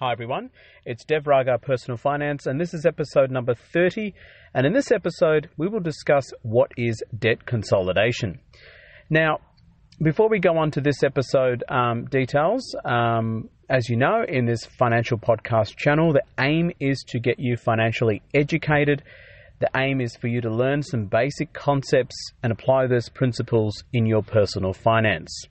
Hi everyone, it's Dev Raga Personal Finance, and this is episode number 30. And in this episode, we will discuss what is debt consolidation. Now, before we go on to this episode um, details, um, as you know, in this financial podcast channel, the aim is to get you financially educated. The aim is for you to learn some basic concepts and apply those principles in your personal finance.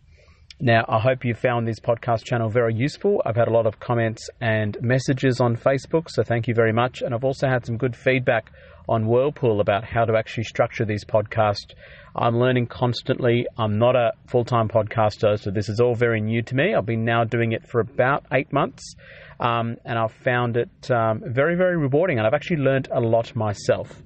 Now, I hope you found this podcast channel very useful. I've had a lot of comments and messages on Facebook, so thank you very much. And I've also had some good feedback on Whirlpool about how to actually structure these podcasts. I'm learning constantly. I'm not a full time podcaster, so this is all very new to me. I've been now doing it for about eight months, um, and I've found it um, very, very rewarding, and I've actually learned a lot myself.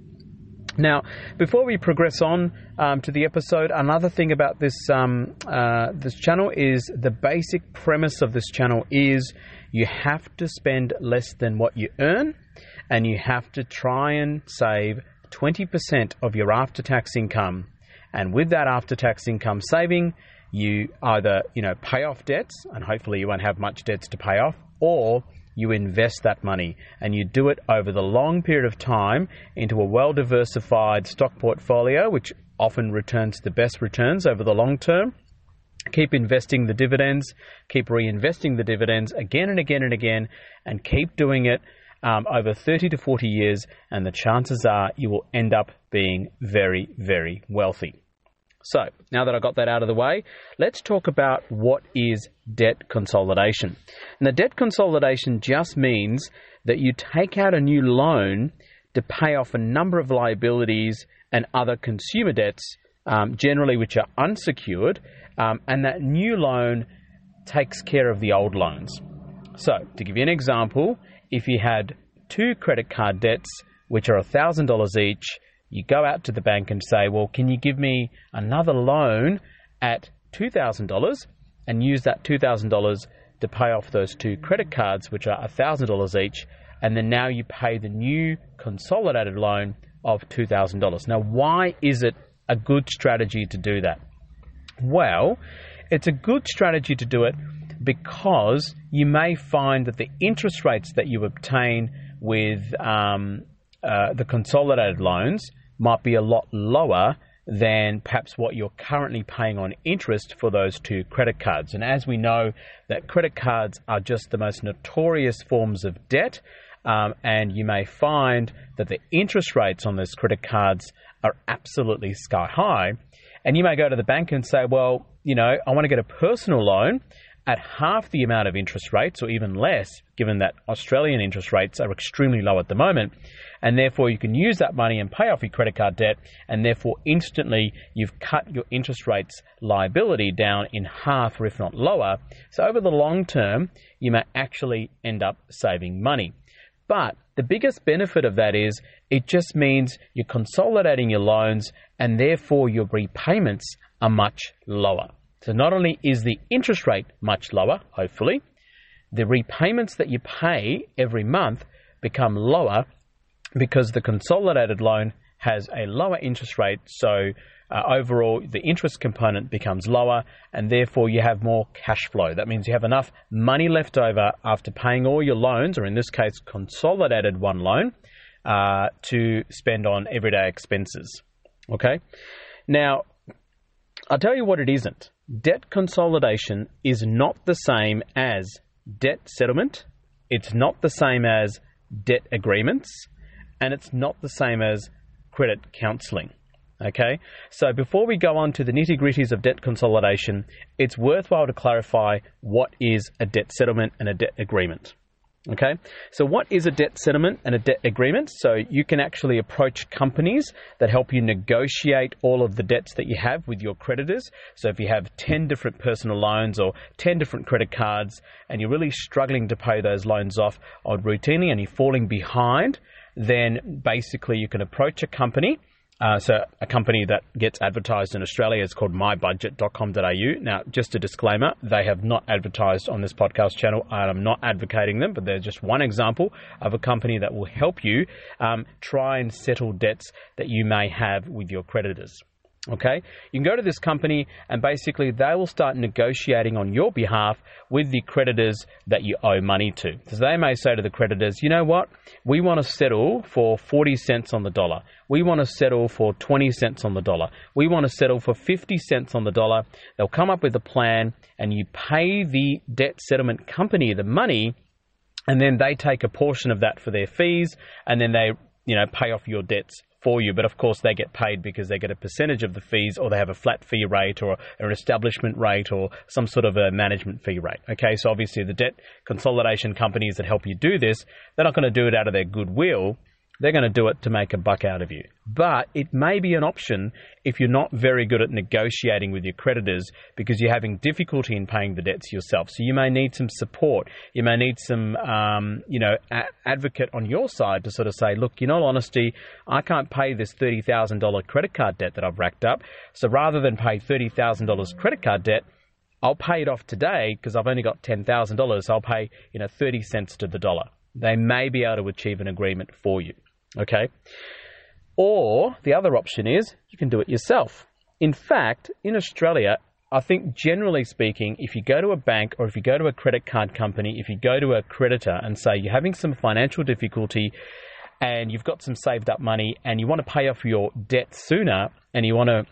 Now, before we progress on um, to the episode, another thing about this um, uh, this channel is the basic premise of this channel is you have to spend less than what you earn, and you have to try and save twenty percent of your after tax income. And with that after tax income saving, you either you know pay off debts, and hopefully you won't have much debts to pay off, or you invest that money and you do it over the long period of time into a well diversified stock portfolio, which often returns the best returns over the long term. Keep investing the dividends, keep reinvesting the dividends again and again and again, and keep doing it um, over 30 to 40 years, and the chances are you will end up being very, very wealthy. So, now that I got that out of the way, let's talk about what is debt consolidation. Now, debt consolidation just means that you take out a new loan to pay off a number of liabilities and other consumer debts, um, generally which are unsecured, um, and that new loan takes care of the old loans. So, to give you an example, if you had two credit card debts which are $1,000 each, you go out to the bank and say, Well, can you give me another loan at $2,000 and use that $2,000 to pay off those two credit cards, which are $1,000 each, and then now you pay the new consolidated loan of $2,000. Now, why is it a good strategy to do that? Well, it's a good strategy to do it because you may find that the interest rates that you obtain with um, uh, the consolidated loans might be a lot lower than perhaps what you're currently paying on interest for those two credit cards. And as we know, that credit cards are just the most notorious forms of debt, um, and you may find that the interest rates on those credit cards are absolutely sky high. And you may go to the bank and say, well, you know, I want to get a personal loan at half the amount of interest rates, or even less, given that Australian interest rates are extremely low at the moment. And therefore, you can use that money and pay off your credit card debt, and therefore, instantly, you've cut your interest rates liability down in half, or if not lower. So, over the long term, you may actually end up saving money. But the biggest benefit of that is it just means you're consolidating your loans, and therefore, your repayments are much lower. So not only is the interest rate much lower, hopefully, the repayments that you pay every month become lower because the consolidated loan has a lower interest rate. So uh, overall, the interest component becomes lower, and therefore you have more cash flow. That means you have enough money left over after paying all your loans, or in this case, consolidated one loan, uh, to spend on everyday expenses. Okay? Now, I'll tell you what it isn't debt consolidation is not the same as debt settlement, it's not the same as debt agreements, and it's not the same as credit counseling. Okay, so before we go on to the nitty gritties of debt consolidation, it's worthwhile to clarify what is a debt settlement and a debt agreement. Okay, so what is a debt settlement and a debt agreement? So you can actually approach companies that help you negotiate all of the debts that you have with your creditors. So if you have 10 different personal loans or 10 different credit cards and you're really struggling to pay those loans off on routinely and you're falling behind, then basically you can approach a company uh, so a company that gets advertised in Australia is called mybudget.com.au. Now, just a disclaimer, they have not advertised on this podcast channel. And I'm not advocating them, but they're just one example of a company that will help you um, try and settle debts that you may have with your creditors. Okay, you can go to this company and basically they will start negotiating on your behalf with the creditors that you owe money to. So they may say to the creditors, you know what, we want to settle for 40 cents on the dollar. We want to settle for 20 cents on the dollar. We want to settle for 50 cents on the dollar. They'll come up with a plan and you pay the debt settlement company the money and then they take a portion of that for their fees and then they you know pay off your debts for you, but of course they get paid because they get a percentage of the fees or they have a flat fee rate or an establishment rate or some sort of a management fee rate. Okay, so obviously the debt consolidation companies that help you do this, they're not going to do it out of their goodwill they're going to do it to make a buck out of you. But it may be an option if you're not very good at negotiating with your creditors because you're having difficulty in paying the debts yourself. So you may need some support. You may need some, um, you know, a- advocate on your side to sort of say, look, in all honesty, I can't pay this $30,000 credit card debt that I've racked up. So rather than pay $30,000 credit card debt, I'll pay it off today because I've only got $10,000. So I'll pay, you know, 30 cents to the dollar. They may be able to achieve an agreement for you. Okay? Or the other option is you can do it yourself. In fact, in Australia, I think generally speaking, if you go to a bank or if you go to a credit card company, if you go to a creditor and say you're having some financial difficulty and you've got some saved up money and you want to pay off your debt sooner and you want to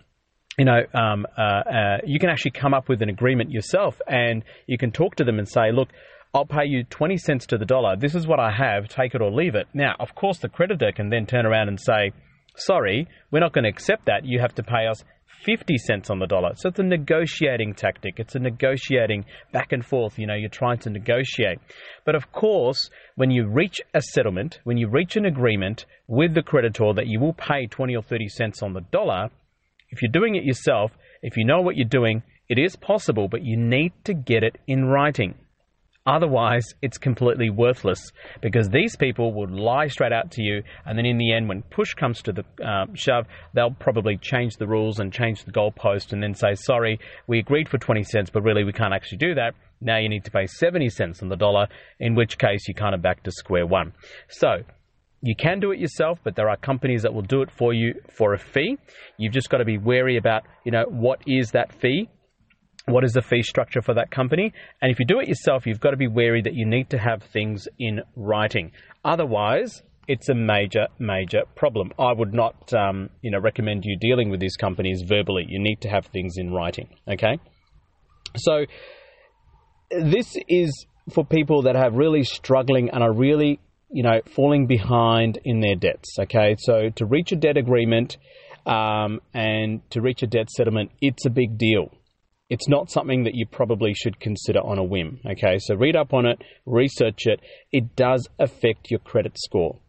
you know, um, uh, uh, you can actually come up with an agreement yourself and you can talk to them and say, look, I'll pay you 20 cents to the dollar. This is what I have. Take it or leave it. Now, of course, the creditor can then turn around and say, sorry, we're not going to accept that. You have to pay us 50 cents on the dollar. So it's a negotiating tactic. It's a negotiating back and forth. You know, you're trying to negotiate. But of course, when you reach a settlement, when you reach an agreement with the creditor that you will pay 20 or 30 cents on the dollar, if you're doing it yourself, if you know what you're doing, it is possible, but you need to get it in writing. Otherwise, it's completely worthless because these people would lie straight out to you, and then in the end, when push comes to the uh, shove, they'll probably change the rules and change the goalpost and then say, sorry, we agreed for 20 cents, but really we can't actually do that. Now you need to pay 70 cents on the dollar, in which case you're kind of back to square one. So, you can do it yourself, but there are companies that will do it for you for a fee. You've just got to be wary about, you know, what is that fee? What is the fee structure for that company? And if you do it yourself, you've got to be wary that you need to have things in writing. Otherwise, it's a major, major problem. I would not, um, you know, recommend you dealing with these companies verbally. You need to have things in writing. Okay, so this is for people that have really struggling and are really, you know, falling behind in their debts. Okay, so to reach a debt agreement um, and to reach a debt settlement, it's a big deal it's not something that you probably should consider on a whim. Okay, so read up on it, research it. It does affect your credit score.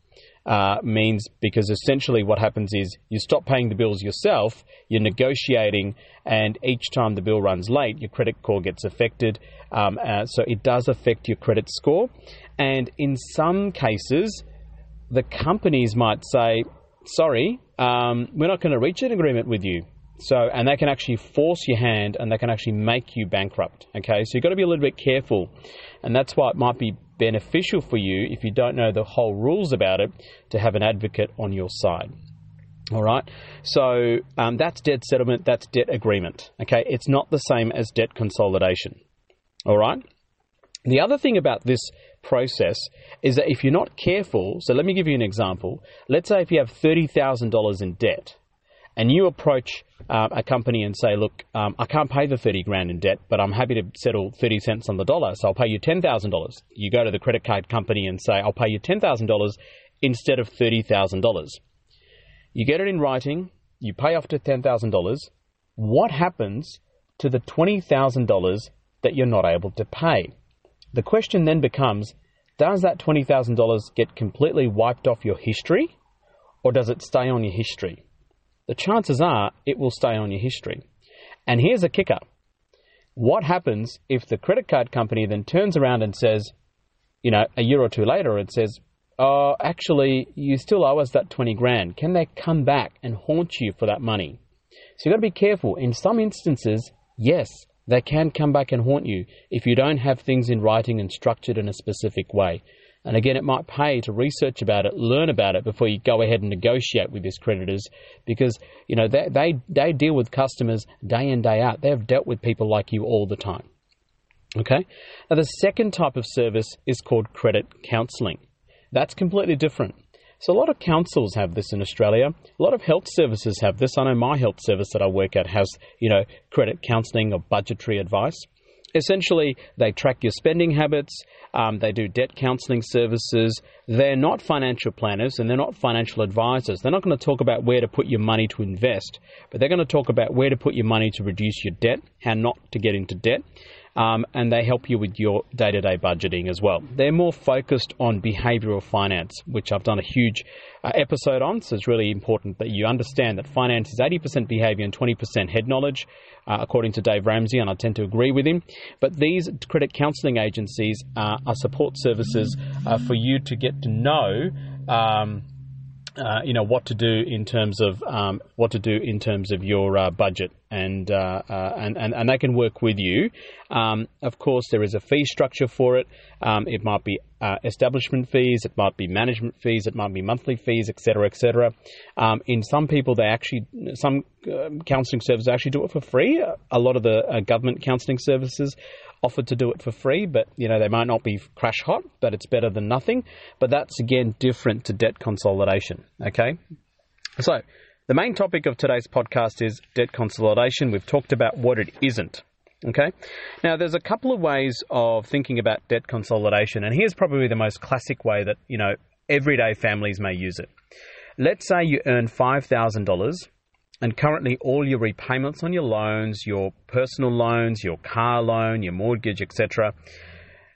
Uh, means because essentially what happens is you stop paying the bills yourself, you're negotiating, and each time the bill runs late, your credit score gets affected. Um, uh, so it does affect your credit score. And in some cases, the companies might say, sorry, um, we're not going to reach an agreement with you. So, and they can actually force your hand and they can actually make you bankrupt. Okay, so you've got to be a little bit careful. And that's why it might be beneficial for you if you don't know the whole rules about it to have an advocate on your side. All right, so um, that's debt settlement, that's debt agreement. Okay, it's not the same as debt consolidation. All right, the other thing about this process is that if you're not careful, so let me give you an example. Let's say if you have $30,000 in debt and you approach uh, a company and say, look, um, I can't pay the 30 grand in debt, but I'm happy to settle 30 cents on the dollar, so I'll pay you $10,000. You go to the credit card company and say, I'll pay you $10,000 instead of $30,000. You get it in writing, you pay off to $10,000. What happens to the $20,000 that you're not able to pay? The question then becomes, does that $20,000 get completely wiped off your history or does it stay on your history? The chances are it will stay on your history. And here's a kicker what happens if the credit card company then turns around and says, you know, a year or two later, it says, oh, actually, you still owe us that 20 grand. Can they come back and haunt you for that money? So you've got to be careful. In some instances, yes, they can come back and haunt you if you don't have things in writing and structured in a specific way. And again, it might pay to research about it, learn about it before you go ahead and negotiate with these creditors because, you know, they, they, they deal with customers day in, day out. They've dealt with people like you all the time. Okay? Now, the second type of service is called credit counselling. That's completely different. So, a lot of councils have this in Australia. A lot of health services have this. I know my health service that I work at has, you know, credit counselling or budgetary advice essentially they track your spending habits um, they do debt counseling services. They're not financial planners and they're not financial advisors. They're not going to talk about where to put your money to invest but they're going to talk about where to put your money to reduce your debt how not to get into debt um, and they help you with your day to day budgeting as well. They're more focused on behavioral finance, which I've done a huge uh, episode on. So it's really important that you understand that finance is 80% behavior and 20% head knowledge, uh, according to Dave Ramsey, and I tend to agree with him. But these credit counseling agencies uh, are support services uh, for you to get to know. Um, uh, you know what to do in terms of um, what to do in terms of your uh, budget, and, uh, uh, and and and they can work with you. Um, of course, there is a fee structure for it. Um, it might be uh, establishment fees, it might be management fees, it might be monthly fees, etc., etc. Um, in some people, they actually some um, counselling services actually do it for free. A lot of the uh, government counselling services offered to do it for free, but you know they might not be crash hot, but it's better than nothing. But that's again different to debt consolidation. Okay, so the main topic of today's podcast is debt consolidation. We've talked about what it isn't. Okay, now there's a couple of ways of thinking about debt consolidation, and here's probably the most classic way that you know everyday families may use it. Let's say you earn five thousand dollars and currently, all your repayments on your loans, your personal loans, your car loan, your mortgage, etc.,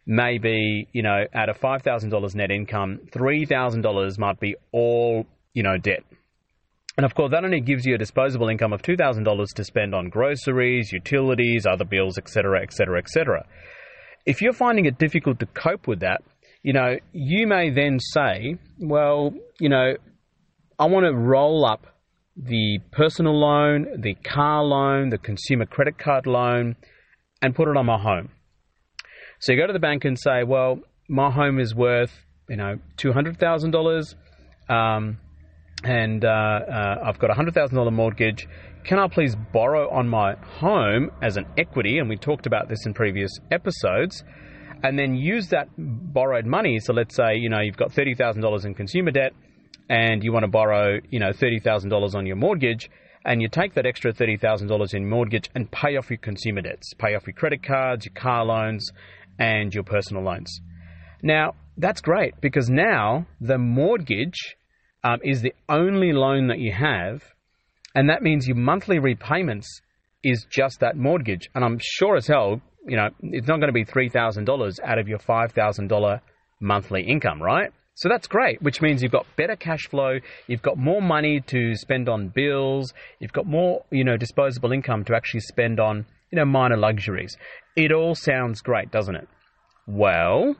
may be, you know, at a $5,000 net income, $3,000 might be all, you know, debt. And of course, that only gives you a disposable income of $2,000 to spend on groceries, utilities, other bills, etc., etc., etc. If you're finding it difficult to cope with that, you know, you may then say, well, you know, I want to roll up the personal loan, the car loan, the consumer credit card loan, and put it on my home. So you go to the bank and say, well, my home is worth, you know, $200,000 um, and uh, uh, I've got a $100,000 mortgage. Can I please borrow on my home as an equity? And we talked about this in previous episodes. And then use that borrowed money. So let's say, you know, you've got $30,000 in consumer debt and you want to borrow, you know, $30,000 on your mortgage, and you take that extra $30,000 in mortgage and pay off your consumer debts, pay off your credit cards, your car loans, and your personal loans. Now, that's great because now the mortgage um, is the only loan that you have, and that means your monthly repayments is just that mortgage. And I'm sure as hell, you know, it's not going to be $3,000 out of your $5,000 monthly income, right? So that's great, which means you've got better cash flow, you've got more money to spend on bills, you've got more, you know, disposable income to actually spend on, you know, minor luxuries. It all sounds great, doesn't it? Well,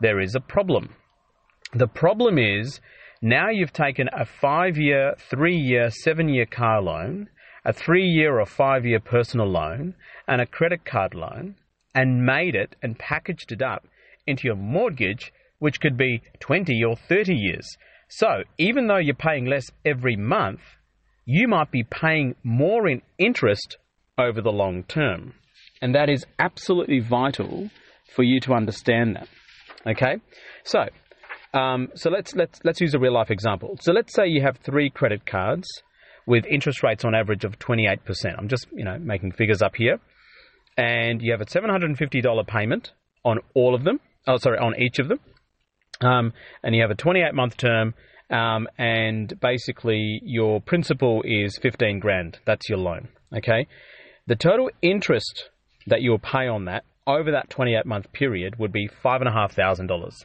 there is a problem. The problem is now you've taken a five year, three year, seven year car loan, a three year or five year personal loan, and a credit card loan, and made it and packaged it up into your mortgage which could be 20 or 30 years. So, even though you're paying less every month, you might be paying more in interest over the long term. And that is absolutely vital for you to understand that. Okay? So, um, so let's, let's, let's use a real life example. So let's say you have three credit cards with interest rates on average of 28%. I'm just, you know, making figures up here. And you have a $750 payment on all of them. Oh, sorry, on each of them. Um, and you have a 28 month term, um, and basically your principal is 15 grand. That's your loan. Okay. The total interest that you'll pay on that over that 28 month period would be five and a half thousand dollars.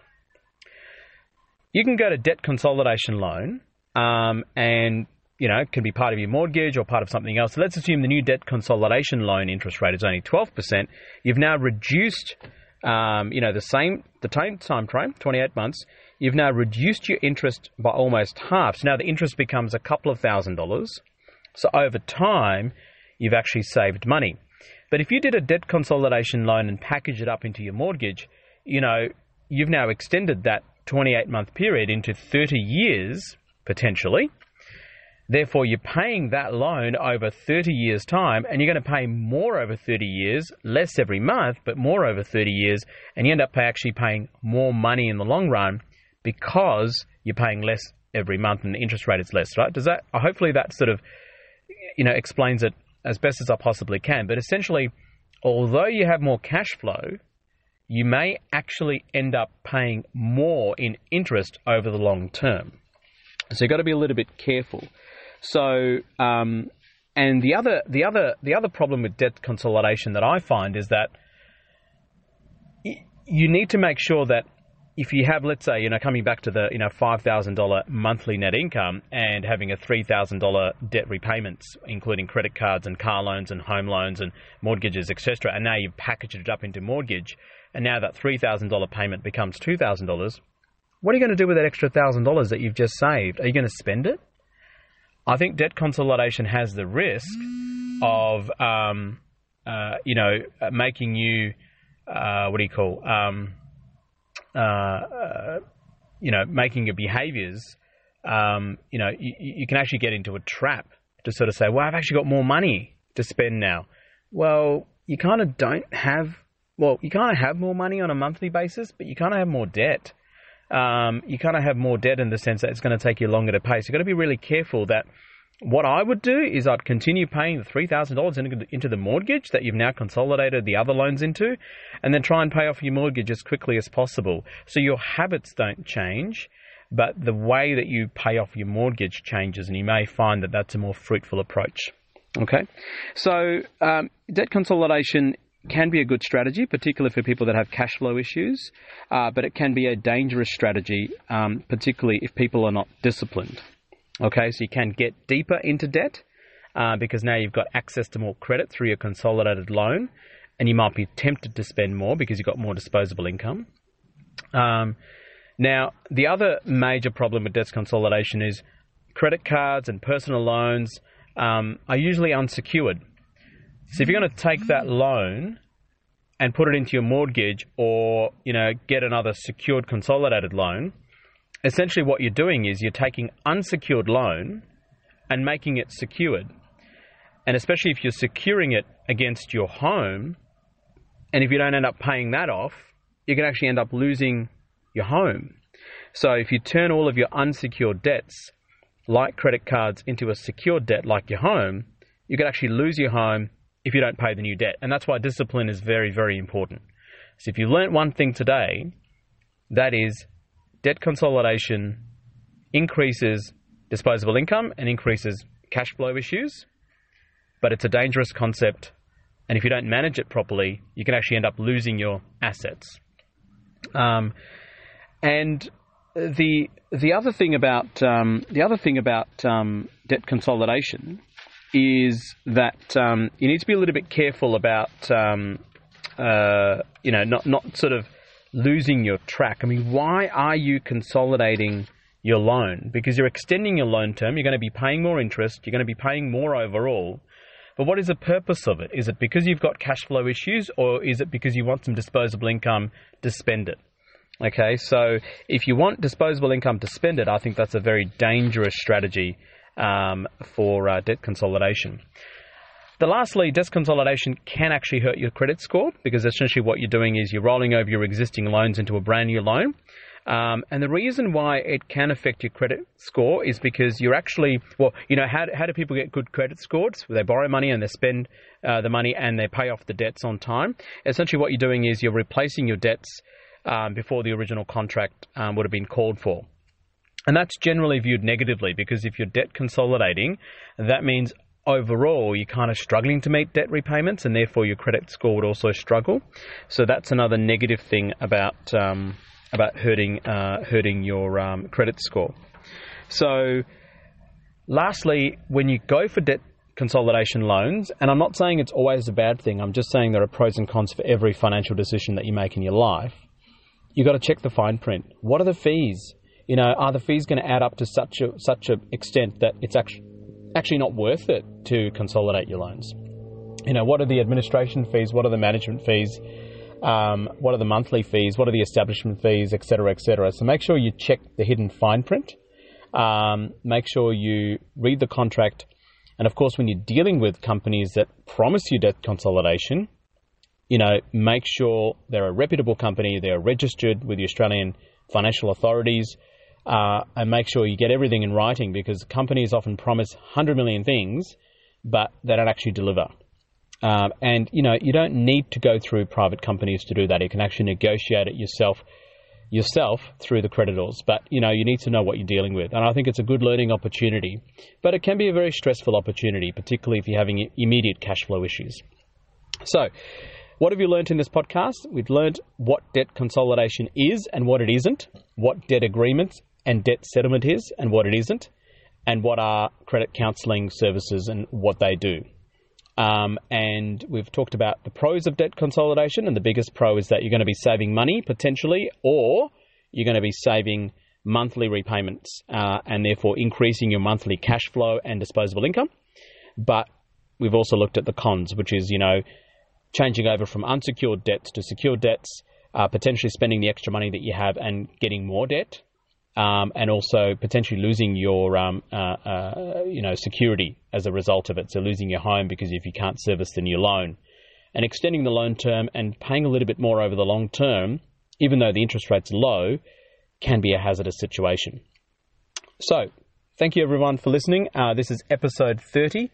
you can go to debt consolidation loan, um, and you know, it can be part of your mortgage or part of something else. So let's assume the new debt consolidation loan interest rate is only 12%. You've now reduced, um, you know, the same, the time, time frame, 28 months. You've now reduced your interest by almost half. So now the interest becomes a couple of thousand dollars. So over time, you've actually saved money. But if you did a debt consolidation loan and package it up into your mortgage, you know, you've now extended that 28 month period into 30 years potentially. Therefore, you're paying that loan over 30 years' time, and you're going to pay more over 30 years, less every month, but more over 30 years, and you end up actually paying more money in the long run because you're paying less every month and the interest rate is less, right? Does that, hopefully, that sort of, you know, explains it as best as I possibly can. But essentially, although you have more cash flow, you may actually end up paying more in interest over the long term. So you've got to be a little bit careful. So, um, and the other, the other, the other problem with debt consolidation that I find is that you need to make sure that if you have, let's say, you know, coming back to the, you know, five thousand dollar monthly net income and having a three thousand dollar debt repayments, including credit cards and car loans and home loans and mortgages, etc., and now you've packaged it up into mortgage, and now that three thousand dollar payment becomes two thousand dollars. What are you going to do with that extra thousand dollars that you've just saved? Are you going to spend it? I think debt consolidation has the risk of, um, uh, you know, making you, uh, what do you call, um, uh, uh you know, making your behaviors, um, you know, you, you can actually get into a trap to sort of say, well, I've actually got more money to spend now. Well, you kind of don't have, well, you kind of have more money on a monthly basis, but you kind of have more debt um, you kind of have more debt in the sense that it's going to take you longer to pay. So you've got to be really careful that what I would do is I'd continue paying the $3,000 into the mortgage that you've now consolidated the other loans into, and then try and pay off your mortgage as quickly as possible. So your habits don't change, but the way that you pay off your mortgage changes, and you may find that that's a more fruitful approach. Okay, so um, debt consolidation can be a good strategy, particularly for people that have cash flow issues, uh, but it can be a dangerous strategy, um, particularly if people are not disciplined. Okay, so you can get deeper into debt uh, because now you've got access to more credit through your consolidated loan, and you might be tempted to spend more because you've got more disposable income. Um, now, the other major problem with debt consolidation is credit cards and personal loans um, are usually unsecured. So if you're going to take that loan and put it into your mortgage or, you know, get another secured consolidated loan, essentially what you're doing is you're taking unsecured loan and making it secured. And especially if you're securing it against your home, and if you don't end up paying that off, you can actually end up losing your home. So if you turn all of your unsecured debts, like credit cards, into a secured debt like your home, you could actually lose your home if you don't pay the new debt. And that's why discipline is very, very important. So if you learnt one thing today, that is debt consolidation increases disposable income and increases cash flow issues, but it's a dangerous concept. And if you don't manage it properly, you can actually end up losing your assets. Um, and the the other thing about um, the other thing about um, debt consolidation is that um, you need to be a little bit careful about, um, uh, you know, not not sort of losing your track. I mean, why are you consolidating your loan? Because you're extending your loan term. You're going to be paying more interest. You're going to be paying more overall. But what is the purpose of it? Is it because you've got cash flow issues, or is it because you want some disposable income to spend it? Okay, so if you want disposable income to spend it, I think that's a very dangerous strategy um, for uh, debt consolidation. The lastly, debt consolidation can actually hurt your credit score because essentially what you're doing is you're rolling over your existing loans into a brand new loan. Um, and the reason why it can affect your credit score is because you're actually, well, you know, how, how do people get good credit scores? They borrow money and they spend uh, the money and they pay off the debts on time. Essentially, what you're doing is you're replacing your debts um, before the original contract um, would have been called for. And that's generally viewed negatively because if you're debt consolidating, that means overall you're kind of struggling to meet debt repayments and therefore your credit score would also struggle. So that's another negative thing about um, about hurting uh, hurting your um, credit score. So, lastly, when you go for debt consolidation loans, and I'm not saying it's always a bad thing. I'm just saying there are pros and cons for every financial decision that you make in your life. You've got to check the fine print. What are the fees? You know, are the fees going to add up to such a such an extent that it's actually actually not worth it to consolidate your loans? You know, what are the administration fees? What are the management fees? Um, what are the monthly fees? What are the establishment fees, etc., cetera, et cetera? So make sure you check the hidden fine print. Um, make sure you read the contract. And of course, when you're dealing with companies that promise you debt consolidation, you know, make sure they're a reputable company, they're registered with the Australian financial authorities, uh, and make sure you get everything in writing because companies often promise 100 million things, but they don't actually deliver. Um, and you know you don't need to go through private companies to do that. You can actually negotiate it yourself yourself through the creditors. But you know you need to know what you're dealing with, and I think it's a good learning opportunity. But it can be a very stressful opportunity, particularly if you're having immediate cash flow issues. So. What have you learned in this podcast? We've learned what debt consolidation is and what it isn't, what debt agreement and debt settlement is and what it isn't, and what are credit counselling services and what they do. Um, and we've talked about the pros of debt consolidation, and the biggest pro is that you're going to be saving money potentially, or you're going to be saving monthly repayments uh, and therefore increasing your monthly cash flow and disposable income. But we've also looked at the cons, which is, you know, changing over from unsecured debts to secured debts, uh, potentially spending the extra money that you have and getting more debt, um, and also potentially losing your um, uh, uh, you know security as a result of it. So losing your home because if you can't service the new loan, and extending the loan term and paying a little bit more over the long term, even though the interest rate's low, can be a hazardous situation. So thank you everyone for listening. Uh, this is episode thirty.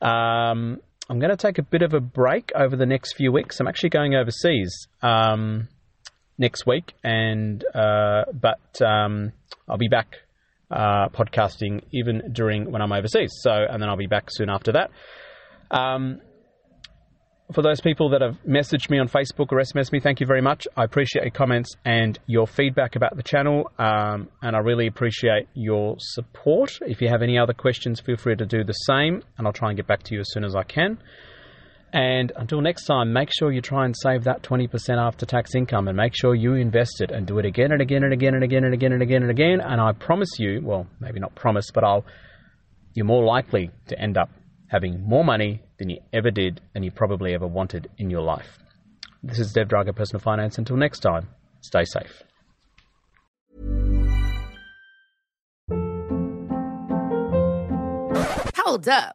Um, I'm going to take a bit of a break over the next few weeks. I'm actually going overseas. Um, next week, and uh, but um, I'll be back uh, podcasting even during when I'm overseas. So, and then I'll be back soon after that. Um, for those people that have messaged me on Facebook or SMS me, thank you very much. I appreciate your comments and your feedback about the channel, um, and I really appreciate your support. If you have any other questions, feel free to do the same, and I'll try and get back to you as soon as I can. And until next time, make sure you try and save that 20% after tax income and make sure you invest it and do it again and again and again and again and again and again and again. And I promise you, well, maybe not promise, but I'll, you're more likely to end up having more money than you ever did and you probably ever wanted in your life. This is Dev Draga Personal Finance. Until next time, stay safe. Hold up.